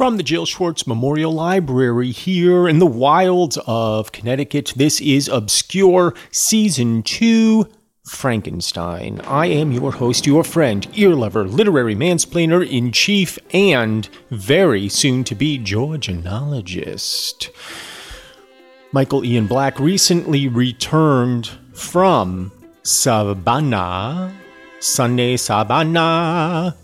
From the Jill Schwartz Memorial Library here in the wilds of Connecticut, this is Obscure Season 2 Frankenstein. I am your host, your friend, ear lover, literary mansplainer in chief, and very soon to be Georgianologist. Michael Ian Black recently returned from Savannah. Sunday Savannah.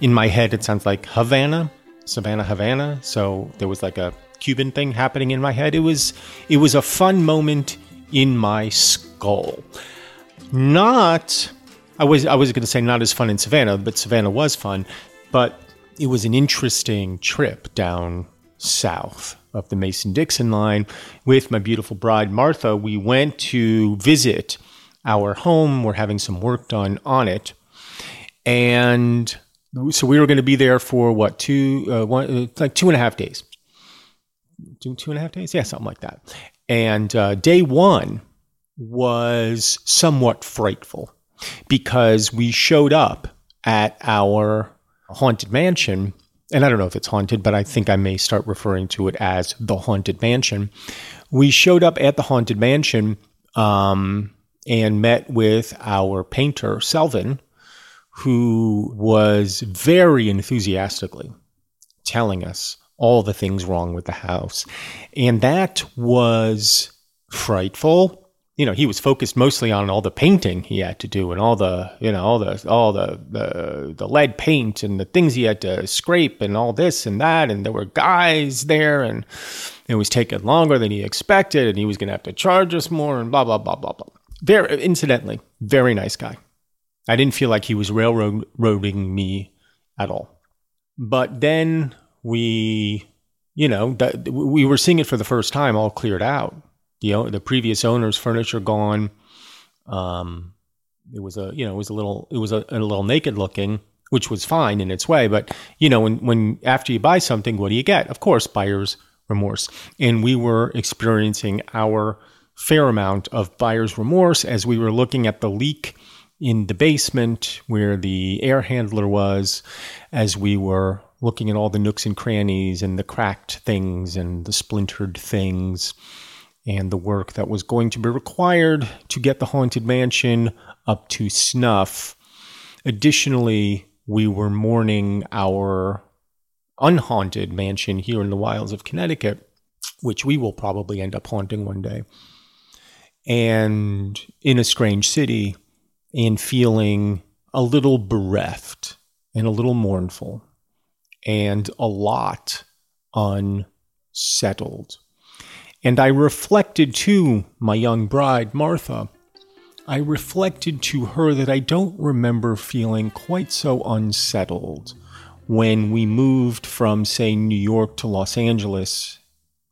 In my head, it sounds like Havana, Savannah, Havana. So there was like a Cuban thing happening in my head. It was it was a fun moment in my skull. Not I was I was going to say not as fun in Savannah, but Savannah was fun. But it was an interesting trip down south of the Mason Dixon line with my beautiful bride, Martha. We went to visit our home. We're having some work done on it. And so we were going to be there for what, two, uh, one, uh, like two and a half days. Two, two and a half days? Yeah, something like that. And uh, day one was somewhat frightful because we showed up at our haunted mansion and I don't know if it's haunted, but I think I may start referring to it as the Haunted Mansion. We showed up at the Haunted Mansion um, and met with our painter, Selvin, who was very enthusiastically telling us all the things wrong with the house. And that was frightful you know, he was focused mostly on all the painting he had to do and all the, you know, all the, all the, the, the lead paint and the things he had to scrape and all this and that. And there were guys there and it was taking longer than he expected and he was going to have to charge us more and blah, blah, blah, blah, blah. Very, incidentally, very nice guy. I didn't feel like he was railroading me at all. But then we, you know, we were seeing it for the first time all cleared out the the previous owner's furniture gone. Um, it was a you know it was a little it was a, a little naked looking, which was fine in its way. But you know when when after you buy something, what do you get? Of course, buyer's remorse. And we were experiencing our fair amount of buyer's remorse as we were looking at the leak in the basement where the air handler was, as we were looking at all the nooks and crannies and the cracked things and the splintered things and the work that was going to be required to get the Haunted Mansion up to snuff. Additionally, we were mourning our unhaunted mansion here in the wilds of Connecticut, which we will probably end up haunting one day. And in a strange city, and feeling a little bereft and a little mournful and a lot unsettled. And I reflected to my young bride, Martha, I reflected to her that I don't remember feeling quite so unsettled when we moved from, say, New York to Los Angeles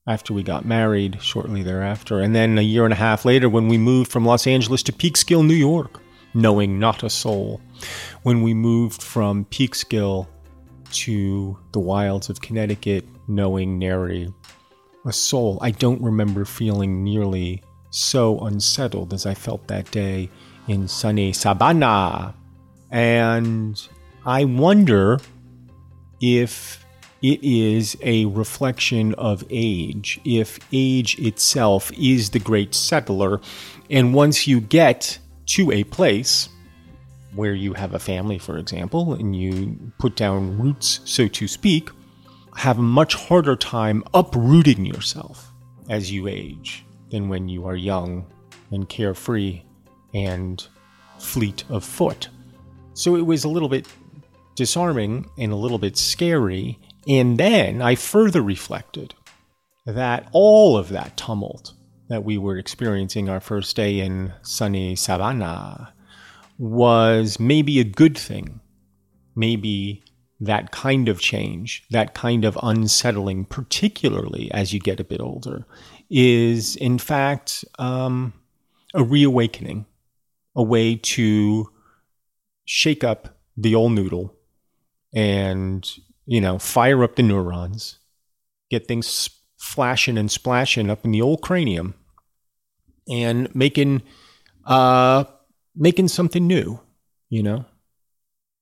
after we got married shortly thereafter. And then a year and a half later, when we moved from Los Angeles to Peekskill, New York. knowing not a soul. When we moved from Peekskill to the wilds of Connecticut, knowing nary a soul, I don't remember feeling nearly so unsettled as I felt that day in sunny Savannah. And I wonder if it is a reflection of age, if age itself is the great settler. And once you get to a place where you have a family, for example, and you put down roots, so to speak, have a much harder time uprooting yourself as you age than when you are young and carefree and fleet of foot. So it was a little bit disarming and a little bit scary. And then I further reflected that all of that tumult that we were experiencing our first day in sunny Savannah was maybe a good thing. Maybe that kind of change, that kind of unsettling, particularly as you get a bit older, is in fact um, a reawakening, a way to shake up the old noodle and, you know, fire up the neurons, get things flashing and splashing up in the old cranium and making uh making something new, you know?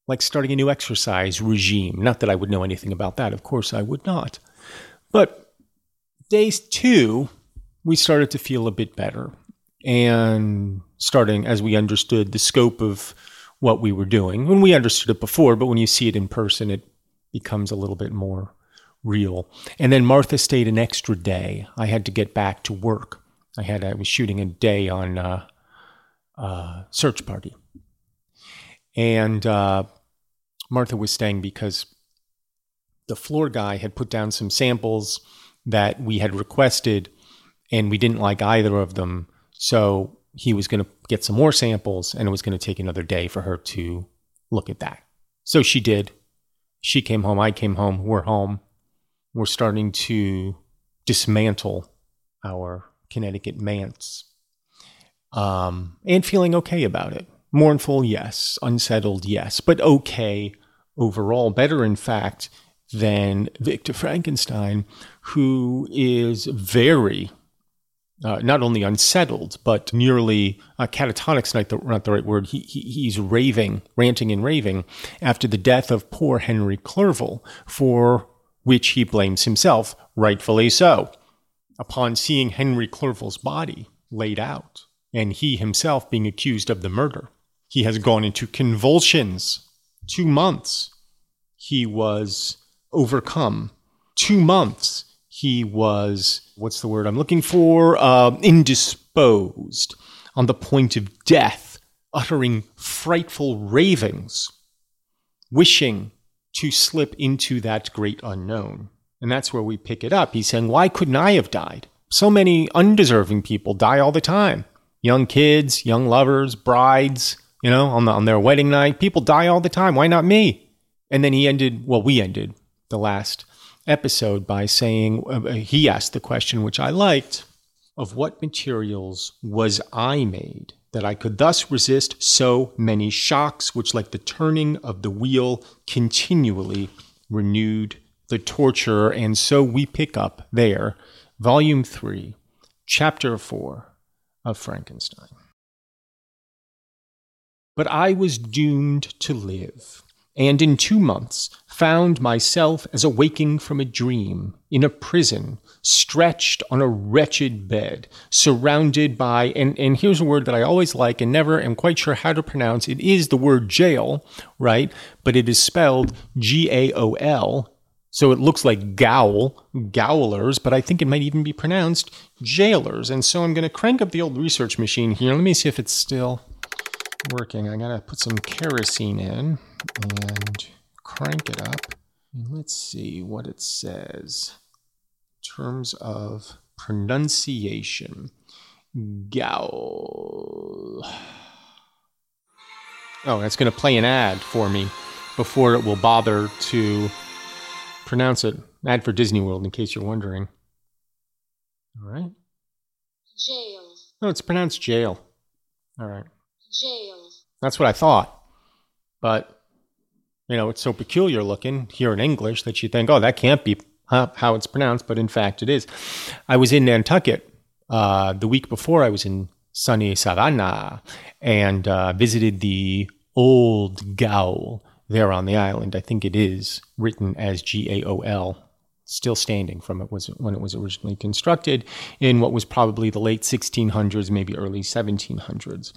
Like starting a new exercise regime. Not that I would know anything about that, of course I would not. But days 2 we started to feel a bit better and starting as we understood the scope of what we were doing. When we understood it before, but when you see it in person it becomes a little bit more real. And then Martha stayed an extra day. I had to get back to work. I had I was shooting a day on uh, uh, Search Party, and uh, Martha was staying because the floor guy had put down some samples that we had requested, and we didn't like either of them. So he was going to get some more samples, and it was going to take another day for her to look at that. So she did. She came home. I came home. We're home. We're starting to dismantle our Connecticut manse. Um, and feeling okay about it. Mournful, yes. Unsettled, yes. But okay overall. Better, in fact, than Victor Frankenstein, who is very, uh, not only unsettled, but nearly uh, catatonic's not the, not the right word. He, he, he's raving, ranting and raving after the death of poor Henry Clerval, for which he blames himself, rightfully so upon seeing Henry Clerval's body laid out and he himself being accused of the murder. He has gone into convulsions. Two months he was overcome. Two months he was, what's the word I'm looking for? Uh, indisposed, on the point of death, uttering frightful ravings, wishing to slip into that great unknown. And that's where we pick it up. He's saying, Why couldn't I have died? So many undeserving people die all the time. Young kids, young lovers, brides, you know, on, the, on their wedding night. People die all the time. Why not me? And then he ended, well, we ended the last episode by saying, uh, uh he asked the question, which I liked, of what materials was I made that I could thus resist so many shocks, which, like the turning of the wheel, continually renewed the torturer. And so we pick up there, volume three, chapter four of Frankenstein. But I was doomed to live, and in two months found myself as awaking from a dream in a prison, stretched on a wretched bed, surrounded by, and, and here's a word that I always like and never am quite sure how to pronounce. It is the word jail, right? But it is spelled G A O L, so it looks like gowl, gowlers, but I think it might even be pronounced jailers. And so I'm going to crank up the old research machine here. Let me see if it's still working. I got to put some kerosene in and crank it up. And let's see what it says in terms of pronunciation. Gowl. Oh, it's going to play an ad for me before it will bother to pronounce it. Ad for Disney World, in case you're wondering. All right. Jail. No, it's pronounced jail. All right. Jail. That's what I thought. But, you know, it's so peculiar looking here in English that you think, oh, that can't be how it's pronounced, but in fact it is. I was in Nantucket uh, the week before I was in sunny Savannah and uh, visited the old gaol there on the island. I think it is written as G A O L still standing from it was when it was originally constructed in what was probably the late 1600s, maybe early 1700s.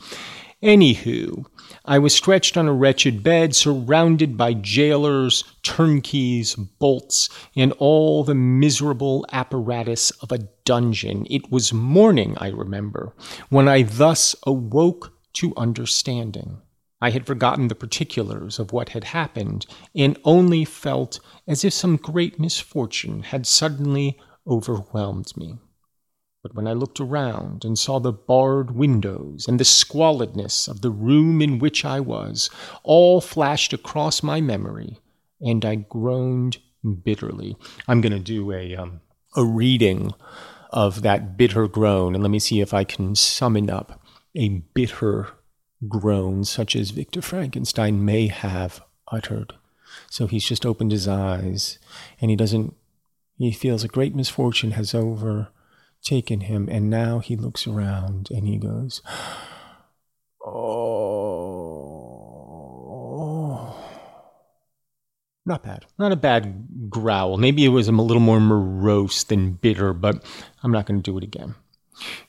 Anywho, I was stretched on a wretched bed, surrounded by jailers, turnkeys, bolts, and all the miserable apparatus of a dungeon. It was morning, I remember, when I thus awoke to understanding. I had forgotten the particulars of what had happened, and only felt as if some great misfortune had suddenly overwhelmed me. But when I looked around and saw the barred windows and the squalidness of the room in which I was, all flashed across my memory, and I groaned bitterly. I'm going to do a, um, a reading of that bitter groan, and let me see if I can summon up a bitter groan such as Victor Frankenstein may have uttered. So he's just opened his eyes and he doesn't, he feels a great misfortune has overtaken him. And now he looks around and he goes, Oh. Not bad. Not a bad growl. Maybe it was a little more morose than bitter, but I'm not going to do it again.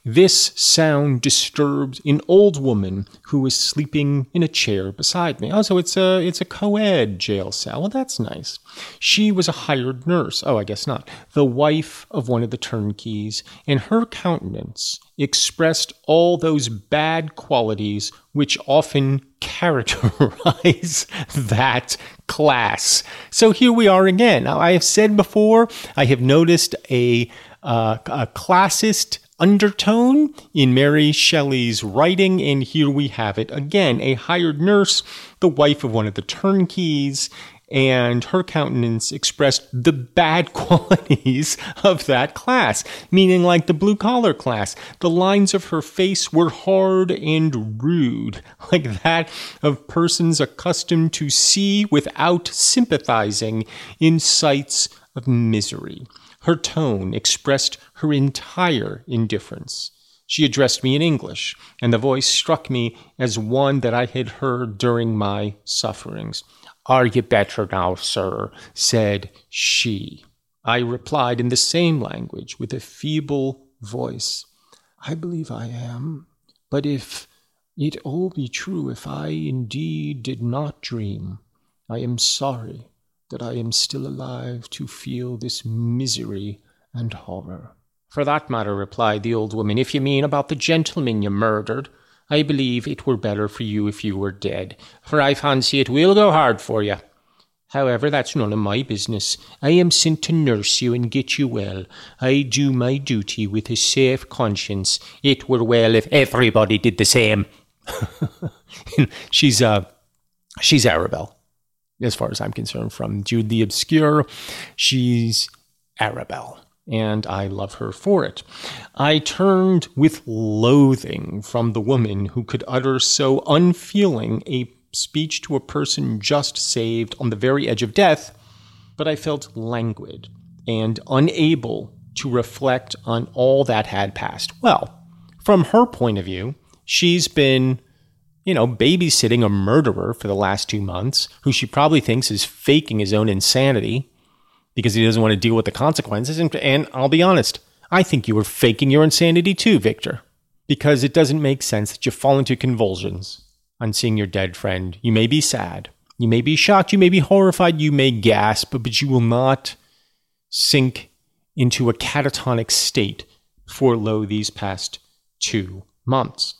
This sound disturbed an old woman who was sleeping in a chair beside me. Oh, so it's a it's a co-ed jail cell. Well, that's nice. She was a hired nurse. Oh, I guess not. The wife of one of the turnkeys, and her countenance expressed all those bad qualities which often characterize that class. So here we are again. Now, I have said before, I have noticed a, uh, a classist undertone in Mary Shelley's writing, and here we have it again a hired nurse, the wife of one of the turnkeys, and her countenance expressed the bad qualities of that class, meaning like the blue collar class. The lines of her face were hard and rude, like that of persons accustomed to see without sympathizing in sights of misery. Her tone expressed her entire indifference. She addressed me in English, and the voice struck me as one that I had heard during my sufferings. Are you better now, sir? said she. I replied in the same language with a feeble voice. I believe I am, but if it all be true, if I indeed did not dream, I am sorry that I am still alive to feel this misery and horror. For that matter, replied the old woman, if you mean about the gentleman you murdered, I believe it were better for you if you were dead, for I fancy it will go hard for you. However, that's none of my business. I am sent to nurse you and get you well. I do my duty with a safe conscience. It were well if everybody did the same. she's uh she's Arabella as far as I'm concerned, from Jude the Obscure. She's Arabella, and I love her for it. I turned with loathing from the woman who could utter so unfeeling a speech to a person just saved on the very edge of death, but I felt languid and unable to reflect on all that had passed. Well, from her point of view, she's been you know, babysitting a murderer for the last two months who she probably thinks is faking his own insanity because he doesn't want to deal with the consequences. And, and I'll be honest, I think you were faking your insanity too, Victor, because it doesn't make sense that you fall into convulsions on seeing your dead friend. You may be sad, you may be shocked, you may be horrified, you may gasp, but you will not sink into a catatonic state for lo these past two months.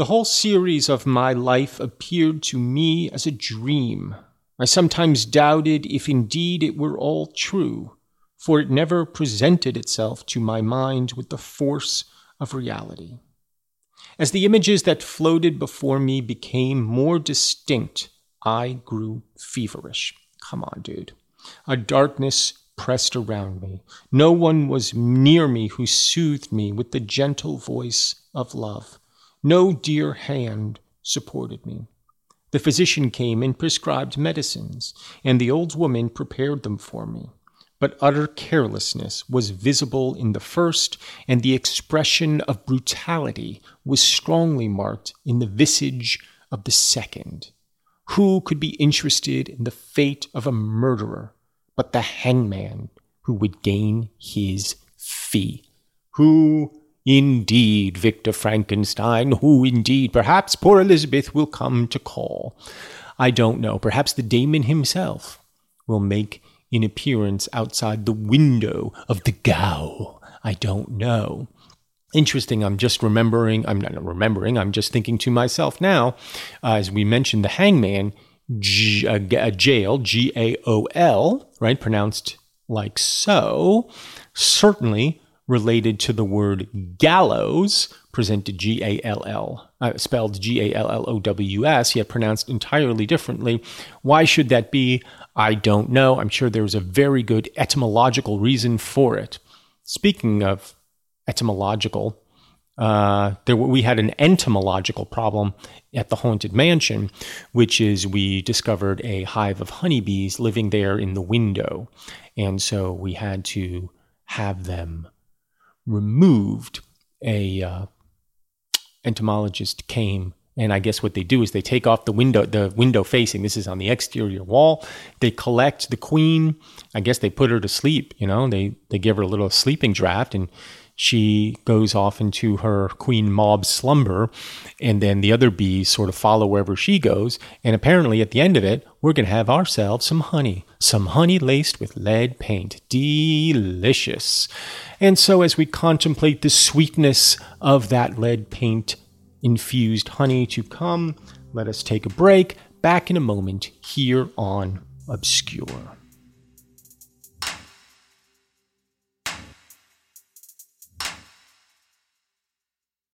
The whole series of my life appeared to me as a dream. I sometimes doubted if indeed it were all true, for it never presented itself to my mind with the force of reality. As the images that floated before me became more distinct, I grew feverish. Come on, dude. A darkness pressed around me. No one was near me who soothed me with the gentle voice of love. No dear hand supported me. The physician came and prescribed medicines, and the old woman prepared them for me. But utter carelessness was visible in the first, and the expression of brutality was strongly marked in the visage of the second. Who could be interested in the fate of a murderer but the hangman who would gain his fee? Who Indeed, Victor Frankenstein, who indeed perhaps poor Elizabeth will come to call. I don't know. Perhaps the daemon himself will make an appearance outside the window of the gaol. I don't know. Interesting, I'm just remembering, I'm not remembering, I'm just thinking to myself now, uh, as we mentioned, the hangman, G, uh, jail, G A O L, right, pronounced like so, certainly related to the word gallows, presented G A L L, uh, spelled G A L L O W S, yet pronounced entirely differently. Why should that be? I don't know. I'm sure there's a very good etymological reason for it. Speaking of etymological, uh, there we had an entomological problem at the haunted mansion, which is we discovered a hive of honeybees living there in the window, and so we had to have them removed, a uh, entomologist came and I guess what they do is they take off the window, the window facing. This is on the exterior wall. They collect the queen. I guess they put her to sleep. You know, they they give her a little sleeping draft, and she goes off into her queen mob slumber. And then the other bees sort of follow wherever she goes. And apparently, at the end of it, we're gonna have ourselves some honey, some honey laced with lead paint. Delicious. And so, as we contemplate the sweetness of that lead paint infused honey to come, let us take a break. Back in a moment here on Obscure.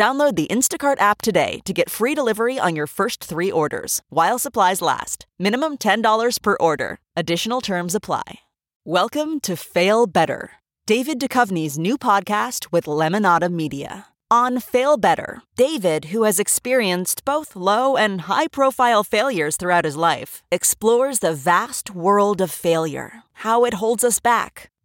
Download the Instacart app today to get free delivery on your first three orders while supplies last. Minimum $10 per order. Additional terms apply. Welcome to Fail Better David Duchovny's new podcast with Lemonada Media. On Fail Better, David, who has experienced both low and high profile failures throughout his life, explores the vast world of failure, how it holds us back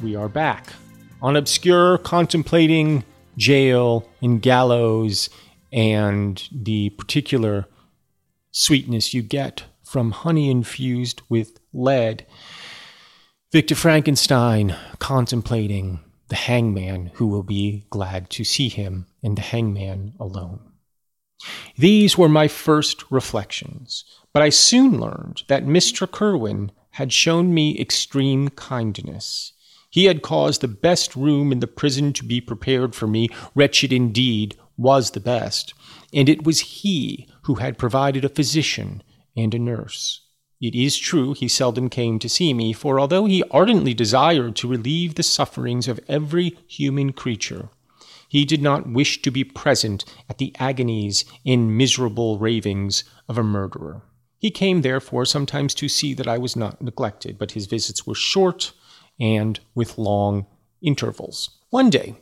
We are back on Obscure, contemplating jail and gallows and the particular sweetness you get from honey infused with lead. Victor Frankenstein contemplating the hangman who will be glad to see him and the hangman alone. These were my first reflections, but I soon learned that Mr. Kirwin had shown me extreme kindness. He had caused the best room in the prison to be prepared for me, wretched indeed was the best, and it was he who had provided a physician and a nurse. It is true he seldom came to see me, for although he ardently desired to relieve the sufferings of every human creature, he did not wish to be present at the agonies and miserable ravings of a murderer. He came, therefore, sometimes to see that I was not neglected, but his visits were short and with long intervals. One day,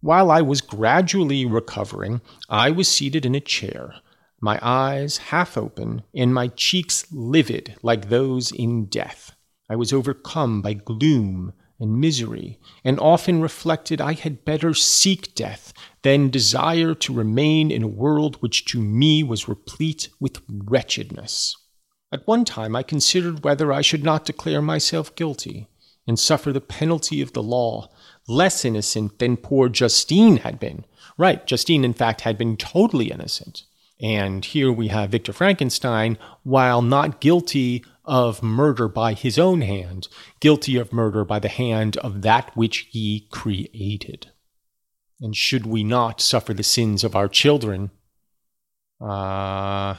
while I was gradually recovering, I was seated in a chair, my eyes half open and my cheeks livid like those in death. I was overcome by gloom and misery, and often reflected I had better seek death than desire to remain in a world which to me was replete with wretchedness. At one time I considered whether I should not declare myself guilty and suffer the penalty of the law, less innocent than poor Justine had been. Right, Justine, in fact, had been totally innocent. And here we have Victor Frankenstein, while not guilty of murder by his own hand, guilty of murder by the hand of that which he created. And should we not suffer the sins of our children? Uh,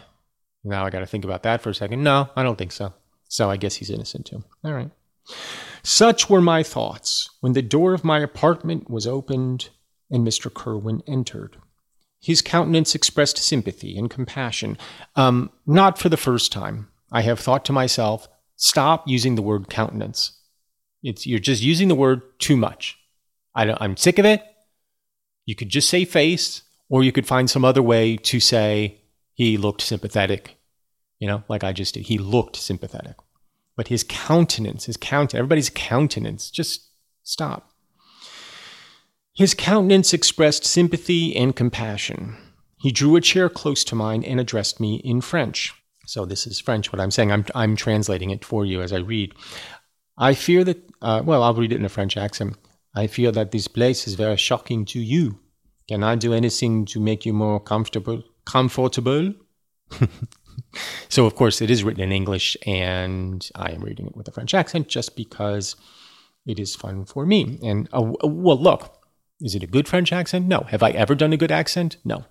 now I got to think about that for a second. No, I don't think so. So I guess he's innocent too. All right. Such were my thoughts when the door of my apartment was opened and Mr. Kirwin entered. His countenance expressed sympathy and compassion. Um, not for the first time. I have thought to myself, stop using the word countenance. It's, you're just using the word too much. I I'm sick of it. You could just say face, or you could find some other way to say he looked sympathetic. You know, like I just did. He looked sympathetic. But his countenance, his count, everybody's countenance, just stop. His countenance expressed sympathy and compassion. He drew a chair close to mine and addressed me in French. So this is French, what I'm saying. I'm, I'm translating it for you as I read. I fear that, uh, well, I'll read it in a French accent. I fear that this place is very shocking to you. Can I do anything to make you more comfortable? Comfortable? so, of course, it is written in English, and I am reading it with a French accent just because it is fun for me. And, uh, well, look, is it a good French accent? No. Have I ever done a good accent? No.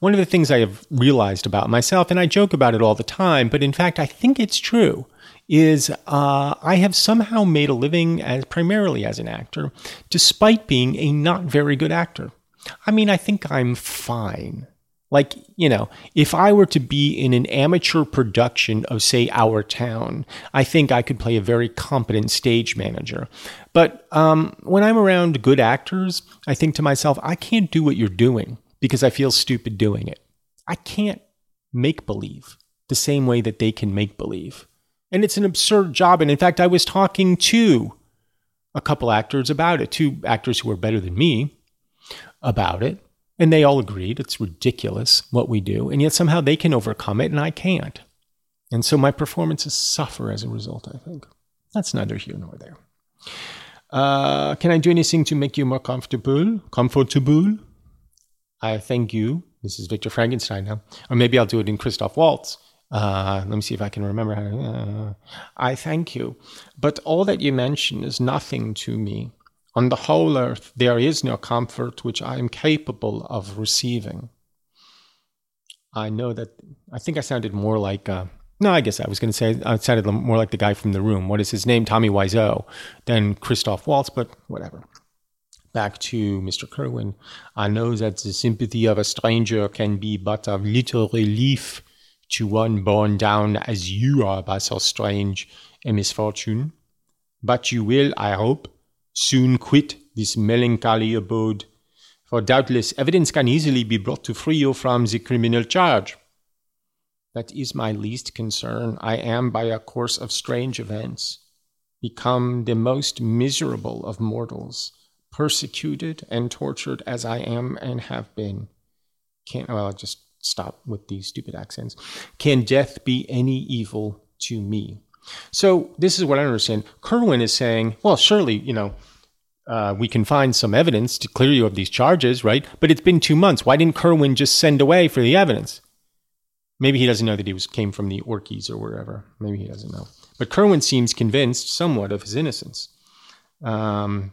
One of the things I have realized about myself, and I joke about it all the time, but in fact, I think it's true, is uh, I have somehow made a living as primarily as an actor, despite being a not very good actor. I mean, I think I'm fine. Like, you know, if I were to be in an amateur production of, say, Our Town, I think I could play a very competent stage manager. But um, when I'm around good actors, I think to myself, I can't do what you're doing because I feel stupid doing it. I can't make believe the same way that they can make believe. And it's an absurd job. And in fact, I was talking to a couple actors about it, two actors who are better than me about it. And they all agreed it's ridiculous what we do. And yet somehow they can overcome it and I can't. And so my performances suffer as a result, I think. That's neither here nor there. Uh, can I do anything to make you more comfortable? Comfortable? I thank you. This is Victor Frankenstein now. Or maybe I'll do it in Christoph Waltz. Uh, let me see if I can remember. Uh, I thank you. But all that you mention is nothing to me. On the whole earth, there is no comfort which I am capable of receiving. I know that, I think I sounded more like, uh, no, I guess I was going to say I sounded more like the guy from the room. What is his name? Tommy Wiseau than Christoph Waltz, but whatever. Back to Mr. Kirwin. I know that the sympathy of a stranger can be but of little relief to one borne down as you are by so strange a misfortune. But you will, I hope, soon quit this melancholy abode, for doubtless evidence can easily be brought to free you from the criminal charge. That is my least concern. I am, by a course of strange events, become the most miserable of mortals, persecuted and tortured as I am and have been. Can't, well, I'll just stop with these stupid accents. Can death be any evil to me? So this is what I understand. Kirwin is saying, well, surely, you know, uh, we can find some evidence to clear you of these charges, right? But it's been two months. Why didn't Kirwin just send away for the evidence? Maybe he doesn't know that he was came from the Orkneys or wherever. Maybe he doesn't know. But Kirwin seems convinced somewhat of his innocence. Um,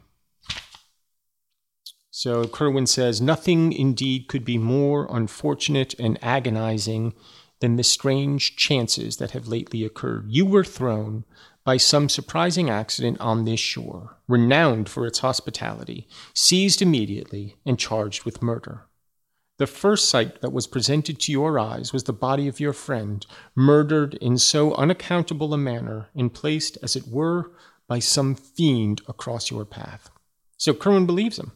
so Kirwin says, Nothing indeed could be more unfortunate and agonizing than the strange chances that have lately occurred. You were thrown by some surprising accident on this shore, renowned for its hospitality, seized immediately, and charged with murder. The first sight that was presented to your eyes was the body of your friend, murdered in so unaccountable a manner, and placed, as it were, by some fiend across your path. So Kirwin believes him.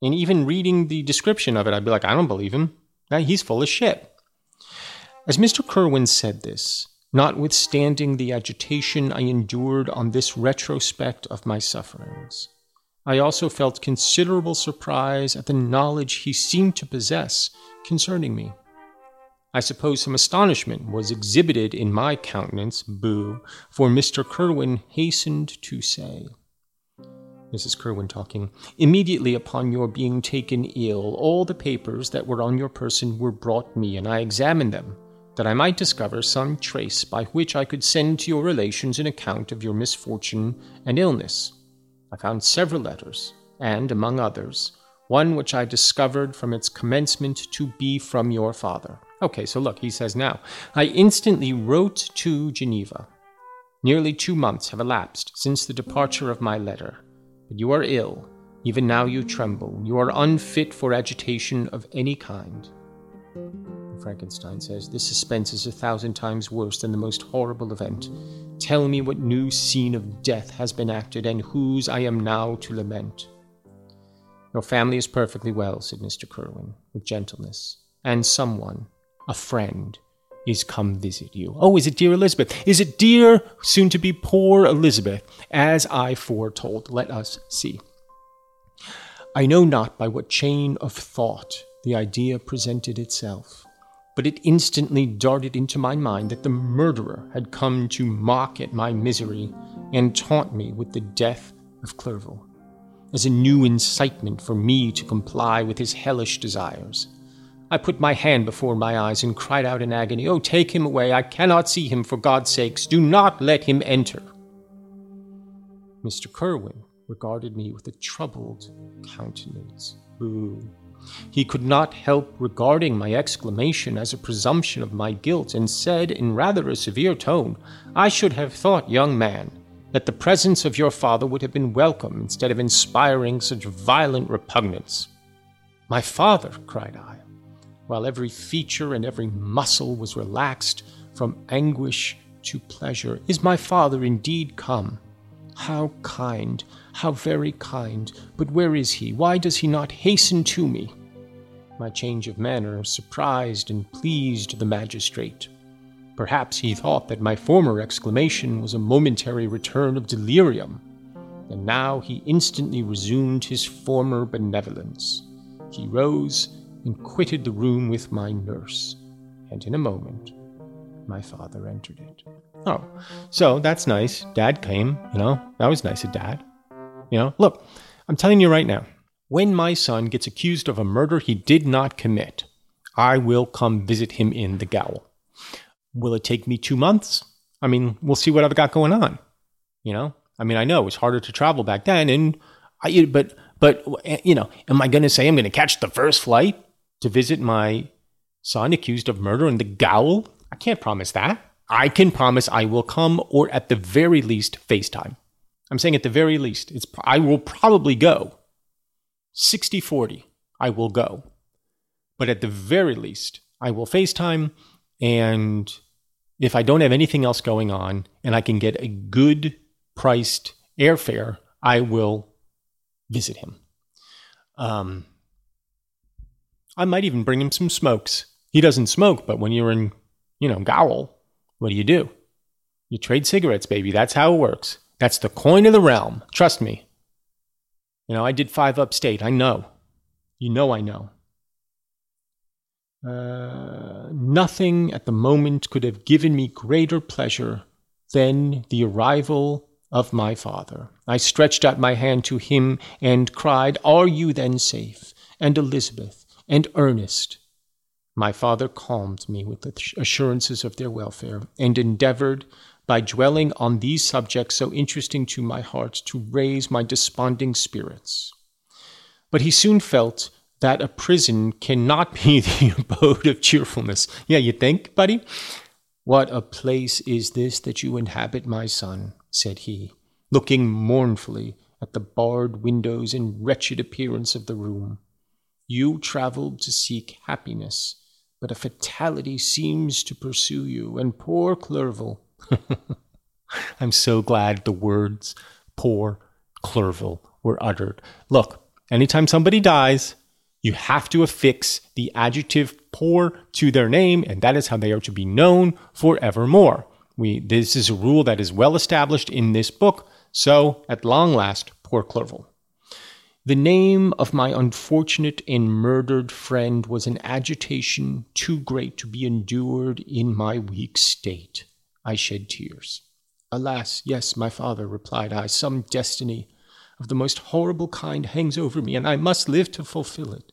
And even reading the description of it, I'd be like, I don't believe him. He's full of shit. As Mr. Kirwin said this, notwithstanding the agitation I endured on this retrospect of my sufferings, I also felt considerable surprise at the knowledge he seemed to possess concerning me. I suppose some astonishment was exhibited in my countenance, boo, for Mr. Kirwin hastened to say, Mrs. Kirwin talking, immediately upon your being taken ill, all the papers that were on your person were brought me, and I examined them, that I might discover some trace by which I could send to your relations an account of your misfortune and illness. I found several letters, and, among others, one which I discovered from its commencement to be from your father. Okay, so look, he says now, I instantly wrote to Geneva. Nearly two months have elapsed since the departure of my letter, but you are ill. Even now you tremble. You are unfit for agitation of any kind. Frankenstein says, This suspense is a thousand times worse than the most horrible event. Tell me what new scene of death has been acted, and whose I am now to lament. Your family is perfectly well, said Mr. Kirwin, with gentleness, and someone, a friend, is come visit you. Oh, is it dear Elizabeth? Is it dear, soon to be poor Elizabeth, as I foretold? Let us see. I know not by what chain of thought the idea presented itself but it instantly darted into my mind that the murderer had come to mock at my misery and taunt me with the death of Clerval, as a new incitement for me to comply with his hellish desires. I put my hand before my eyes and cried out in agony, Oh, take him away! I cannot see him, for God's sakes! Do not let him enter! Mr. Kirwin regarded me with a troubled countenance. He could not help regarding my exclamation as a presumption of my guilt, and said in rather a severe tone, I should have thought, young man, that the presence of your father would have been welcome instead of inspiring such violent repugnance. My father, cried I, while every feature and every muscle was relaxed from anguish to pleasure, is my father indeed come? How kind, how very kind. But where is he? Why does he not hasten to me? My change of manner surprised and pleased the magistrate. Perhaps he thought that my former exclamation was a momentary return of delirium, and now he instantly resumed his former benevolence. He rose and quitted the room with my nurse, and in a moment my father entered it. Oh, so that's nice. Dad came, you know, that was nice of dad. You know, look, I'm telling you right now, when my son gets accused of a murder he did not commit, I will come visit him in the gaol. Will it take me two months? I mean, we'll see what I've got going on. You know, I mean, I know it's harder to travel back then, and I, but, but, you know, am I going to say I'm going to catch the first flight to visit my son accused of murder in the gaol? I can't promise that. I can promise I will come, or at the very least, FaceTime. I'm saying at the very least, it's I will probably go. 60 40, I will go. But at the very least, I will FaceTime. And if I don't have anything else going on and I can get a good priced airfare, I will visit him. Um, I might even bring him some smokes. He doesn't smoke, but when you're in, you know, Gaol, what do you do? You trade cigarettes, baby. That's how it works. That's the coin of the realm. Trust me. You know, I did five upstate. I know. You know, I know. Uh, nothing at the moment could have given me greater pleasure than the arrival of my father. I stretched out my hand to him and cried, Are you then safe? And Elizabeth, and Ernest. My father calmed me with assurances of their welfare, and endeavored by dwelling on these subjects so interesting to my heart to raise my desponding spirits. But he soon felt that a prison cannot be the abode of cheerfulness. Yeah, you think, buddy? What a place is this that you inhabit, my son, said he, looking mournfully at the barred windows and wretched appearance of the room. You traveled to seek happiness, but a fatality seems to pursue you, and poor Clerval. I'm so glad the words poor Clerval were uttered. Look, anytime somebody dies, you have to affix the adjective poor to their name, and that is how they are to be known forevermore. We, this is a rule that is well established in this book, so at long last, poor Clerval. The name of my unfortunate and murdered friend was an agitation too great to be endured in my weak state. I shed tears. Alas, yes, my father, replied I, some destiny of the most horrible kind hangs over me, and I must live to fulfill it,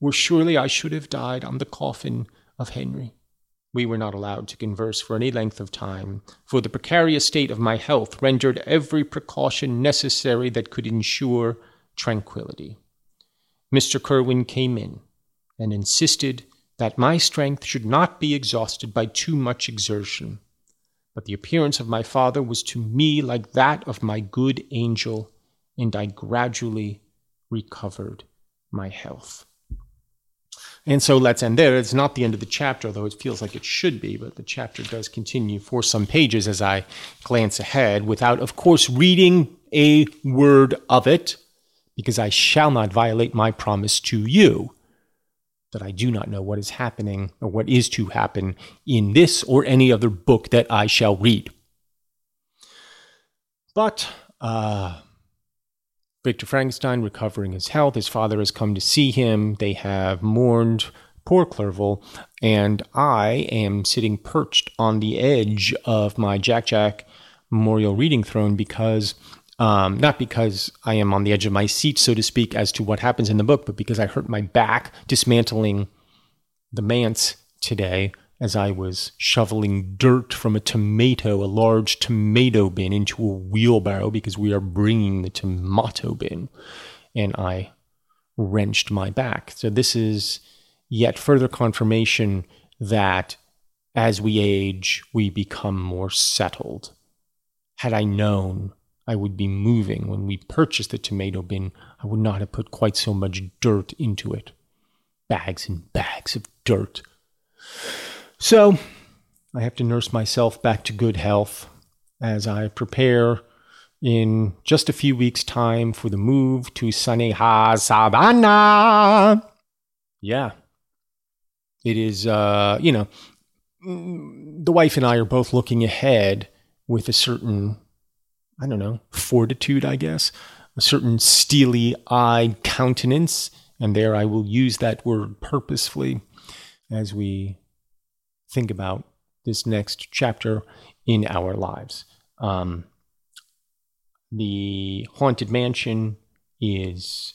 or surely I should have died on the coffin of Henry. We were not allowed to converse for any length of time, for the precarious state of my health rendered every precaution necessary that could ensure tranquillity. Mr. Kirwin came in and insisted that my strength should not be exhausted by too much exertion. But the appearance of my father was to me like that of my good angel, and I gradually recovered my health. And so let's end there. It's not the end of the chapter, though it feels like it should be, but the chapter does continue for some pages as I glance ahead, without, of course, reading a word of it because I shall not violate my promise to you that I do not know what is happening or what is to happen in this or any other book that I shall read. But uh, Victor Frankenstein recovering his health, his father has come to see him. They have mourned poor Clerval, and I am sitting perched on the edge of my Jack Jack Memorial Reading Throne because um, not because I am on the edge of my seat, so to speak, as to what happens in the book, but because I hurt my back dismantling the manse today as I was shoveling dirt from a tomato, a large tomato bin, into a wheelbarrow because we are bringing the tomato bin. And I wrenched my back. So, this is yet further confirmation that as we age, we become more settled. Had I known I would be moving when we purchased the tomato bin, I would not have put quite so much dirt into it. Bags and bags of dirt. So, I have to nurse myself back to good health as I prepare in just a few weeks' time for the move to sunny Savannah. Yeah. It is, uh, you know, the wife and I are both looking ahead with a certain I don't know, fortitude, I guess, a certain steely eyed countenance. And there I will use that word purposefully as we think about this next chapter in our lives. Um, the haunted mansion is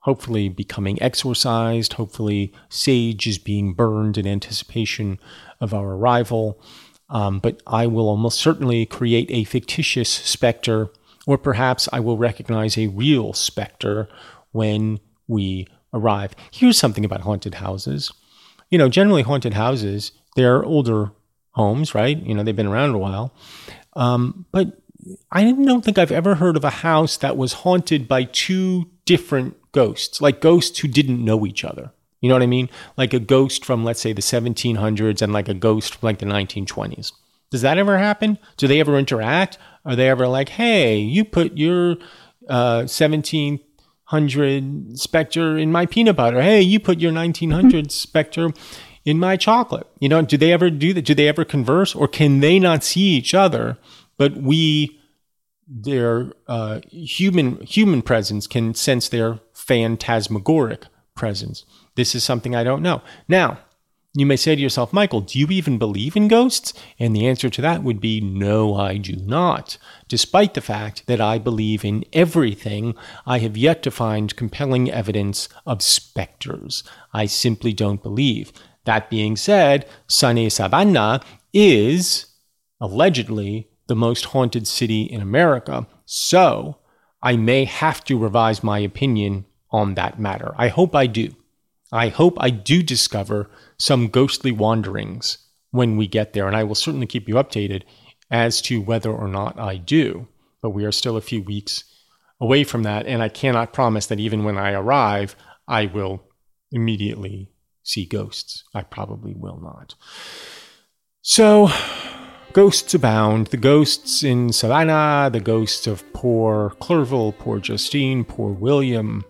hopefully becoming exorcised. Hopefully, sage is being burned in anticipation of our arrival. Um, but I will almost certainly create a fictitious specter, or perhaps I will recognize a real specter when we arrive. Here's something about haunted houses. You know, generally, haunted houses, they're older homes, right? You know, they've been around a while. Um, but I don't think I've ever heard of a house that was haunted by two different ghosts, like ghosts who didn't know each other. You know what I mean? Like a ghost from, let's say, the 1700s and like a ghost from like the 1920s. Does that ever happen? Do they ever interact? Are they ever like, hey, you put your uh, 1700 Spectre in my peanut butter? Hey, you put your 1900 Spectre in my chocolate? You know, do they ever do that? Do they ever converse? Or can they not see each other, but we, their uh, human human presence can sense their phantasmagoric presence? This is something I don't know. Now, you may say to yourself, Michael, do you even believe in ghosts? And the answer to that would be no, I do not. Despite the fact that I believe in everything, I have yet to find compelling evidence of specters. I simply don't believe. That being said, Sunny Savannah is allegedly the most haunted city in America, so I may have to revise my opinion on that matter. I hope I do. I hope I do discover some ghostly wanderings when we get there, and I will certainly keep you updated as to whether or not I do. But we are still a few weeks away from that, and I cannot promise that even when I arrive, I will immediately see ghosts. I probably will not. So, ghosts abound. The ghosts in Savannah, the ghosts of poor Clerval, poor Justine, poor William,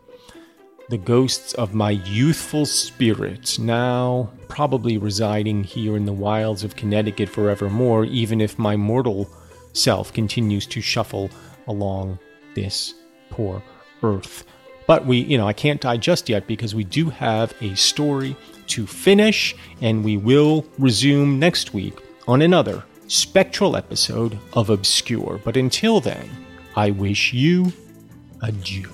the ghosts of my youthful spirit, now probably residing here in the wilds of Connecticut forevermore, even if my mortal self continues to shuffle along this poor earth. But we, you know, I can't die just yet because we do have a story to finish, and we will resume next week on another spectral episode of Obscure. But until then, I wish you adieu.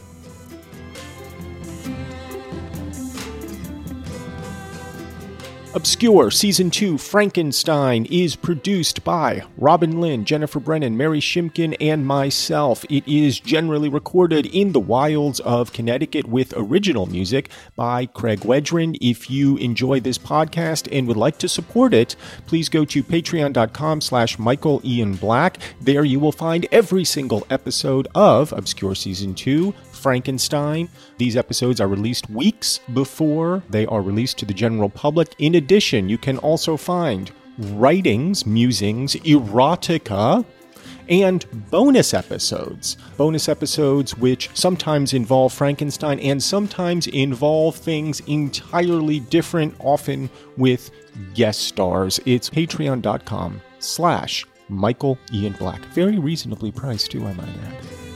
Obscure Season 2 Frankenstein is produced by Robin Lynn, Jennifer Brennan, Mary Shimkin, and myself. It is generally recorded in the wilds of Connecticut with original music by Craig Wedren. If you enjoy this podcast and would like to support it, please go to patreon.com slash Michael Ian Black. There you will find every single episode of Obscure Season 2 Frankenstein. These episodes are released weeks before they are released to the general public. In addition, you can also find writings, musings, erotica, and bonus episodes. Bonus episodes which sometimes involve Frankenstein and sometimes involve things entirely different, often with guest stars. It's patreon.com slash Michael Ian Black. Very reasonably priced too, I might add.